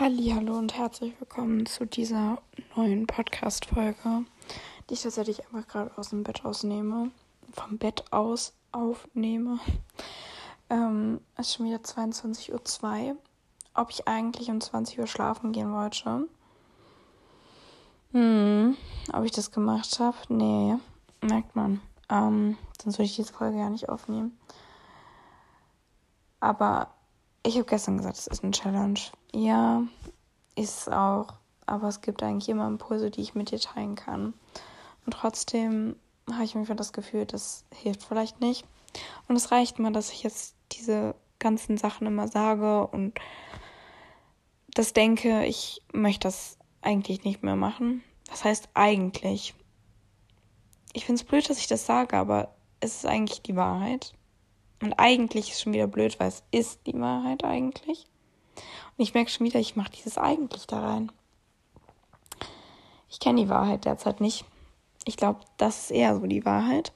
Hallo und herzlich willkommen zu dieser neuen Podcast-Folge, die ich tatsächlich einfach gerade aus dem Bett ausnehme, vom Bett aus aufnehme. Ähm, es ist schon wieder 22.02 Uhr. Ob ich eigentlich um 20 Uhr schlafen gehen wollte? Hm, ob ich das gemacht habe? Nee, merkt man. Ähm, sonst würde ich diese Folge ja nicht aufnehmen. Aber ich habe gestern gesagt, es ist eine Challenge. Ja, ist es auch. Aber es gibt eigentlich immer Impulse, die ich mit dir teilen kann. Und trotzdem habe ich mir das Gefühl, das hilft vielleicht nicht. Und es reicht mal, dass ich jetzt diese ganzen Sachen immer sage und das denke, ich möchte das eigentlich nicht mehr machen. Das heißt eigentlich. Ich finde es blöd, dass ich das sage, aber es ist eigentlich die Wahrheit. Und eigentlich ist schon wieder blöd, weil es ist die Wahrheit eigentlich. Und ich merke schon wieder, ich mache dieses eigentlich da rein. Ich kenne die Wahrheit derzeit nicht. Ich glaube, das ist eher so die Wahrheit.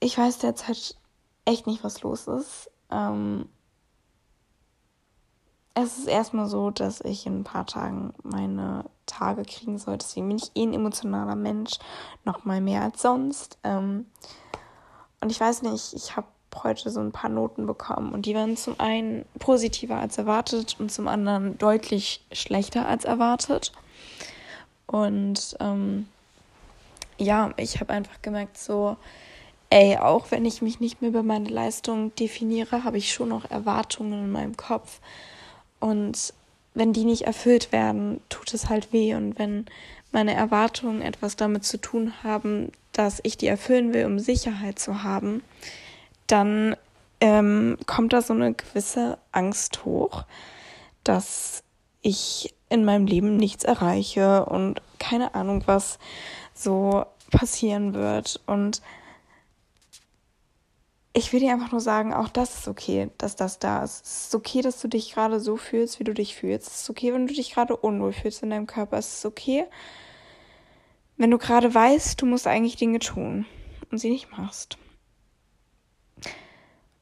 Ich weiß derzeit echt nicht, was los ist. Ähm, es ist erstmal so, dass ich in ein paar Tagen meine Tage kriegen soll. Deswegen bin ich eh ein emotionaler Mensch. Noch mal mehr als sonst. Ähm, und ich weiß nicht, ich habe heute so ein paar Noten bekommen und die waren zum einen positiver als erwartet und zum anderen deutlich schlechter als erwartet. Und ähm, ja, ich habe einfach gemerkt, so, ey, auch wenn ich mich nicht mehr über meine Leistung definiere, habe ich schon noch Erwartungen in meinem Kopf. Und wenn die nicht erfüllt werden, tut es halt weh. Und wenn meine Erwartungen etwas damit zu tun haben, dass ich die erfüllen will, um Sicherheit zu haben, dann ähm, kommt da so eine gewisse Angst hoch, dass ich in meinem Leben nichts erreiche und keine Ahnung, was so passieren wird. Und ich will dir einfach nur sagen, auch das ist okay, dass das da ist. Es ist okay, dass du dich gerade so fühlst, wie du dich fühlst. Es ist okay, wenn du dich gerade unwohl fühlst in deinem Körper. Es ist okay, wenn du gerade weißt, du musst eigentlich Dinge tun und sie nicht machst.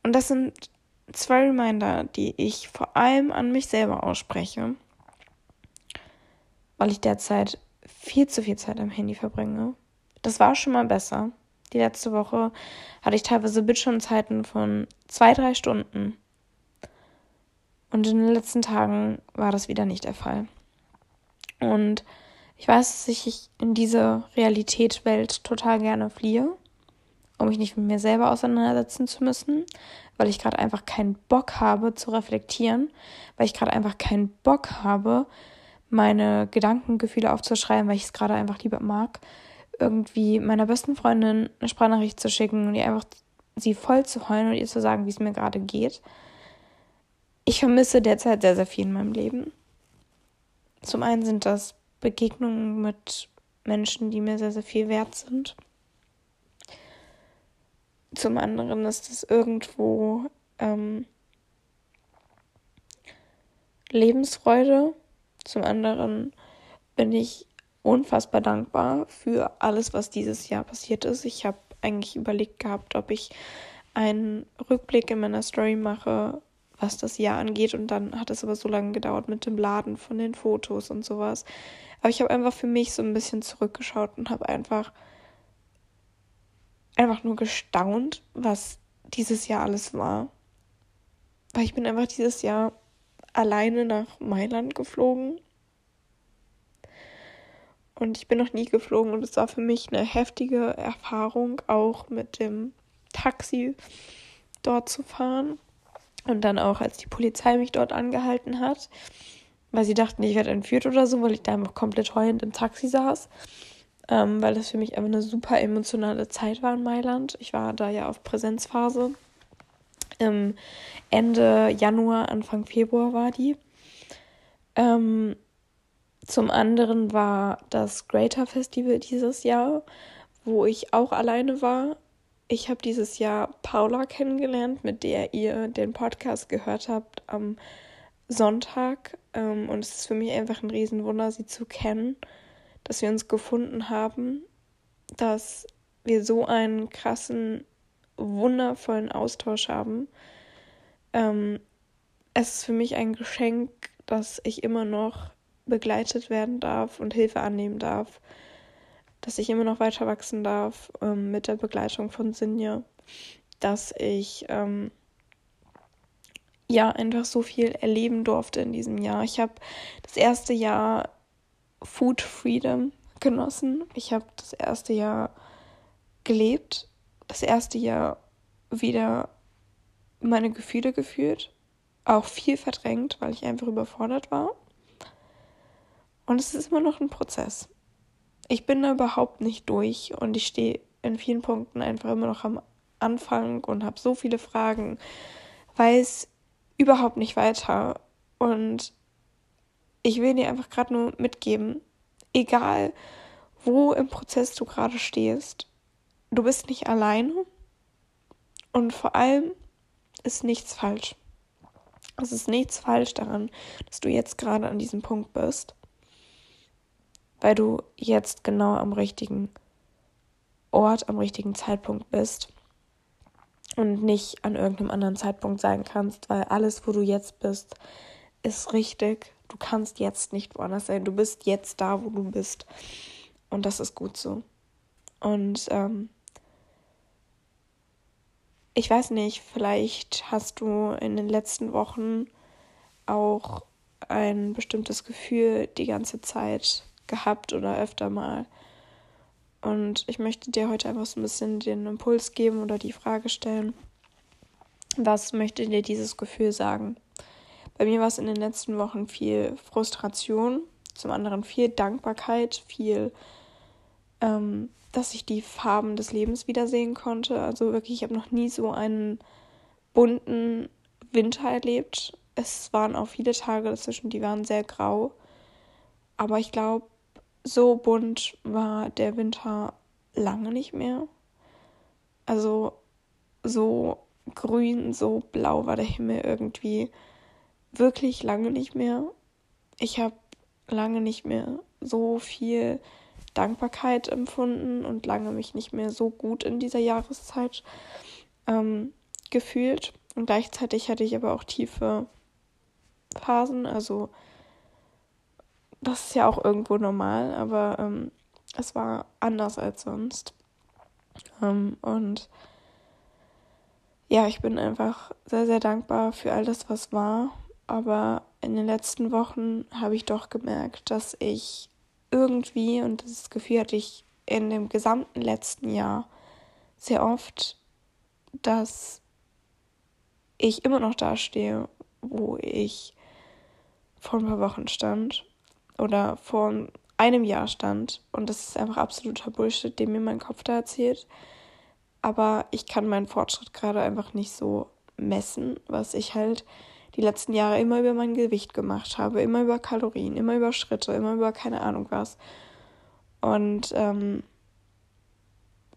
Und das sind zwei Reminder, die ich vor allem an mich selber ausspreche, weil ich derzeit viel zu viel Zeit am Handy verbringe. Das war schon mal besser. Die letzte Woche hatte ich teilweise Bildschirmzeiten von zwei, drei Stunden. Und in den letzten Tagen war das wieder nicht der Fall. Und ich weiß, dass ich in diese Realitätswelt total gerne fliehe, um mich nicht mit mir selber auseinandersetzen zu müssen, weil ich gerade einfach keinen Bock habe zu reflektieren, weil ich gerade einfach keinen Bock habe, meine Gedanken, Gefühle aufzuschreiben, weil ich es gerade einfach lieber mag, irgendwie meiner besten Freundin eine Sprachnachricht zu schicken und ihr einfach sie voll zu heulen und ihr zu sagen, wie es mir gerade geht. Ich vermisse derzeit sehr, sehr viel in meinem Leben. Zum einen sind das Begegnungen mit Menschen, die mir sehr, sehr viel wert sind. Zum anderen ist es irgendwo ähm, Lebensfreude. Zum anderen bin ich unfassbar dankbar für alles, was dieses Jahr passiert ist. Ich habe eigentlich überlegt gehabt, ob ich einen Rückblick in meiner Story mache, was das Jahr angeht. Und dann hat es aber so lange gedauert mit dem Laden von den Fotos und sowas. Aber ich habe einfach für mich so ein bisschen zurückgeschaut und habe einfach einfach nur gestaunt, was dieses Jahr alles war. Weil ich bin einfach dieses Jahr alleine nach Mailand geflogen. Und ich bin noch nie geflogen und es war für mich eine heftige Erfahrung, auch mit dem Taxi dort zu fahren. Und dann auch, als die Polizei mich dort angehalten hat weil sie dachten, ich werde entführt oder so, weil ich da einfach komplett heulend im Taxi saß. Ähm, weil das für mich einfach eine super emotionale Zeit war in Mailand. Ich war da ja auf Präsenzphase. Ähm, Ende Januar, Anfang Februar war die. Ähm, zum anderen war das Greater Festival dieses Jahr, wo ich auch alleine war. Ich habe dieses Jahr Paula kennengelernt, mit der ihr den Podcast gehört habt am Sonntag ähm, und es ist für mich einfach ein Riesenwunder, sie zu kennen, dass wir uns gefunden haben, dass wir so einen krassen, wundervollen Austausch haben. Ähm, es ist für mich ein Geschenk, dass ich immer noch begleitet werden darf und Hilfe annehmen darf, dass ich immer noch weiter wachsen darf ähm, mit der Begleitung von Sinja, dass ich ähm, ja einfach so viel erleben durfte in diesem Jahr. Ich habe das erste Jahr Food Freedom genossen. Ich habe das erste Jahr gelebt, das erste Jahr wieder meine Gefühle gefühlt, auch viel verdrängt, weil ich einfach überfordert war. Und es ist immer noch ein Prozess. Ich bin da überhaupt nicht durch und ich stehe in vielen Punkten einfach immer noch am Anfang und habe so viele Fragen, weiß überhaupt nicht weiter. Und ich will dir einfach gerade nur mitgeben, egal wo im Prozess du gerade stehst, du bist nicht alleine und vor allem ist nichts falsch. Es ist nichts falsch daran, dass du jetzt gerade an diesem Punkt bist, weil du jetzt genau am richtigen Ort, am richtigen Zeitpunkt bist und nicht an irgendeinem anderen Zeitpunkt sein kannst, weil alles, wo du jetzt bist, ist richtig. Du kannst jetzt nicht woanders sein. Du bist jetzt da, wo du bist. Und das ist gut so. Und ähm, ich weiß nicht, vielleicht hast du in den letzten Wochen auch ein bestimmtes Gefühl die ganze Zeit gehabt oder öfter mal. Und ich möchte dir heute einfach so ein bisschen den Impuls geben oder die Frage stellen, was möchte dir dieses Gefühl sagen? Bei mir war es in den letzten Wochen viel Frustration, zum anderen viel Dankbarkeit, viel, ähm, dass ich die Farben des Lebens wiedersehen konnte. Also wirklich, ich habe noch nie so einen bunten Winter erlebt. Es waren auch viele Tage dazwischen, die waren sehr grau. Aber ich glaube, so bunt war der Winter lange nicht mehr. Also so grün, so blau war der Himmel irgendwie wirklich lange nicht mehr. Ich habe lange nicht mehr so viel Dankbarkeit empfunden und lange mich nicht mehr so gut in dieser Jahreszeit ähm, gefühlt. Und gleichzeitig hatte ich aber auch tiefe Phasen, also das ist ja auch irgendwo normal, aber ähm, es war anders als sonst. Ähm, und ja, ich bin einfach sehr, sehr dankbar für all das, was war. Aber in den letzten Wochen habe ich doch gemerkt, dass ich irgendwie, und das Gefühl hatte ich in dem gesamten letzten Jahr sehr oft, dass ich immer noch dastehe, wo ich vor ein paar Wochen stand oder vor einem Jahr stand. Und das ist einfach absoluter Bullshit, den mir mein Kopf da erzählt. Aber ich kann meinen Fortschritt gerade einfach nicht so messen, was ich halt die letzten Jahre immer über mein Gewicht gemacht habe, immer über Kalorien, immer über Schritte, immer über keine Ahnung was. Und ähm,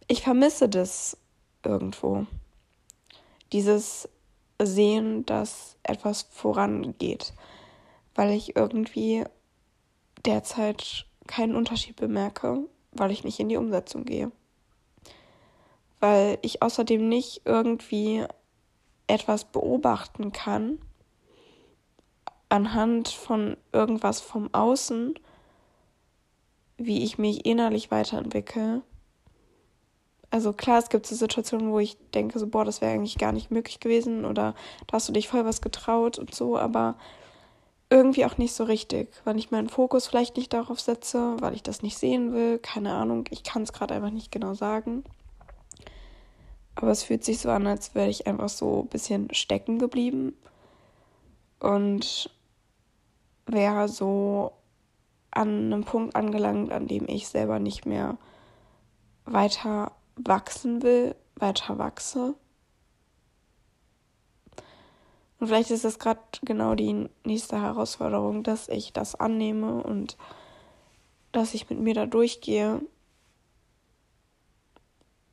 ich vermisse das irgendwo. Dieses Sehen, dass etwas vorangeht. Weil ich irgendwie derzeit keinen Unterschied bemerke, weil ich nicht in die Umsetzung gehe. Weil ich außerdem nicht irgendwie etwas beobachten kann anhand von irgendwas vom Außen, wie ich mich innerlich weiterentwickle. Also klar, es gibt so Situationen, wo ich denke, so, boah, das wäre eigentlich gar nicht möglich gewesen oder da hast du dich voll was getraut und so, aber irgendwie auch nicht so richtig, weil ich meinen Fokus vielleicht nicht darauf setze, weil ich das nicht sehen will. Keine Ahnung, ich kann es gerade einfach nicht genau sagen. Aber es fühlt sich so an, als wäre ich einfach so ein bisschen stecken geblieben und wäre so an einem Punkt angelangt, an dem ich selber nicht mehr weiter wachsen will, weiter wachse. Und vielleicht ist das gerade genau die nächste Herausforderung, dass ich das annehme und dass ich mit mir da durchgehe.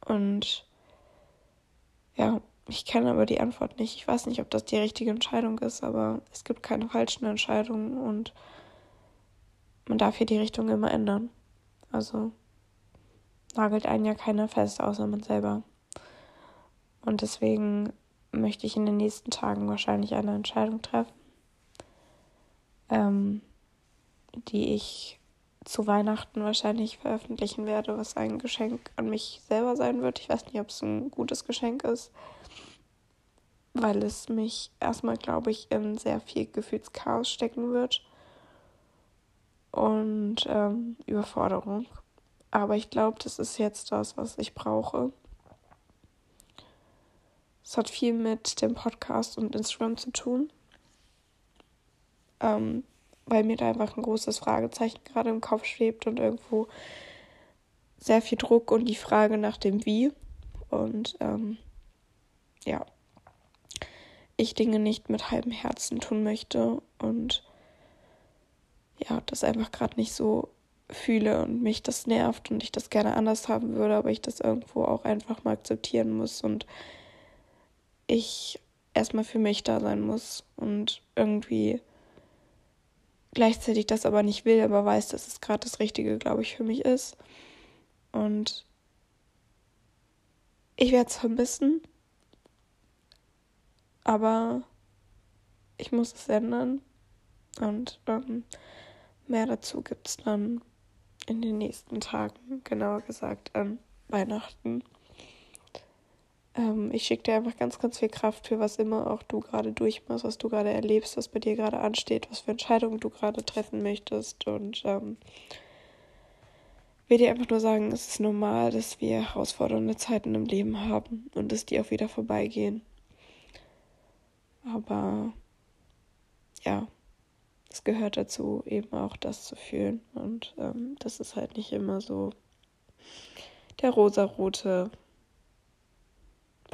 Und ja, ich kenne aber die Antwort nicht. Ich weiß nicht, ob das die richtige Entscheidung ist, aber es gibt keine falschen Entscheidungen und man darf hier die Richtung immer ändern. Also nagelt einen ja keiner fest, außer man selber. Und deswegen möchte ich in den nächsten Tagen wahrscheinlich eine Entscheidung treffen, ähm, die ich zu Weihnachten wahrscheinlich veröffentlichen werde, was ein Geschenk an mich selber sein wird. Ich weiß nicht, ob es ein gutes Geschenk ist, weil es mich erstmal, glaube ich, in sehr viel Gefühlschaos stecken wird und ähm, Überforderung. Aber ich glaube, das ist jetzt das, was ich brauche. Es hat viel mit dem Podcast und Instagram zu tun. Ähm, weil mir da einfach ein großes Fragezeichen gerade im Kopf schwebt und irgendwo sehr viel Druck und die Frage nach dem Wie. Und ähm, ja, ich Dinge nicht mit halbem Herzen tun möchte und ja, das einfach gerade nicht so fühle und mich das nervt und ich das gerne anders haben würde, aber ich das irgendwo auch einfach mal akzeptieren muss und ich erstmal für mich da sein muss und irgendwie gleichzeitig das aber nicht will, aber weiß, dass es gerade das Richtige, glaube ich, für mich ist. Und ich werde es vermissen, aber ich muss es ändern. Und ähm, mehr dazu gibt es dann in den nächsten Tagen, genauer gesagt an Weihnachten. Ähm, ich schicke dir einfach ganz, ganz viel Kraft für was immer auch du gerade durchmachst, was du gerade erlebst, was bei dir gerade ansteht, was für Entscheidungen du gerade treffen möchtest. Und ähm, will dir einfach nur sagen, es ist normal, dass wir herausfordernde Zeiten im Leben haben und dass die auch wieder vorbeigehen. Aber ja, es gehört dazu, eben auch das zu fühlen. Und ähm, das ist halt nicht immer so der rosarote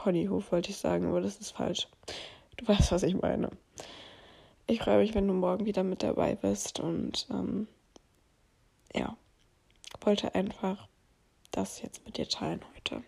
Ponyhof, wollte ich sagen, aber das ist falsch. Du weißt, was ich meine. Ich freue mich, wenn du morgen wieder mit dabei bist und ähm, ja, wollte einfach das jetzt mit dir teilen heute.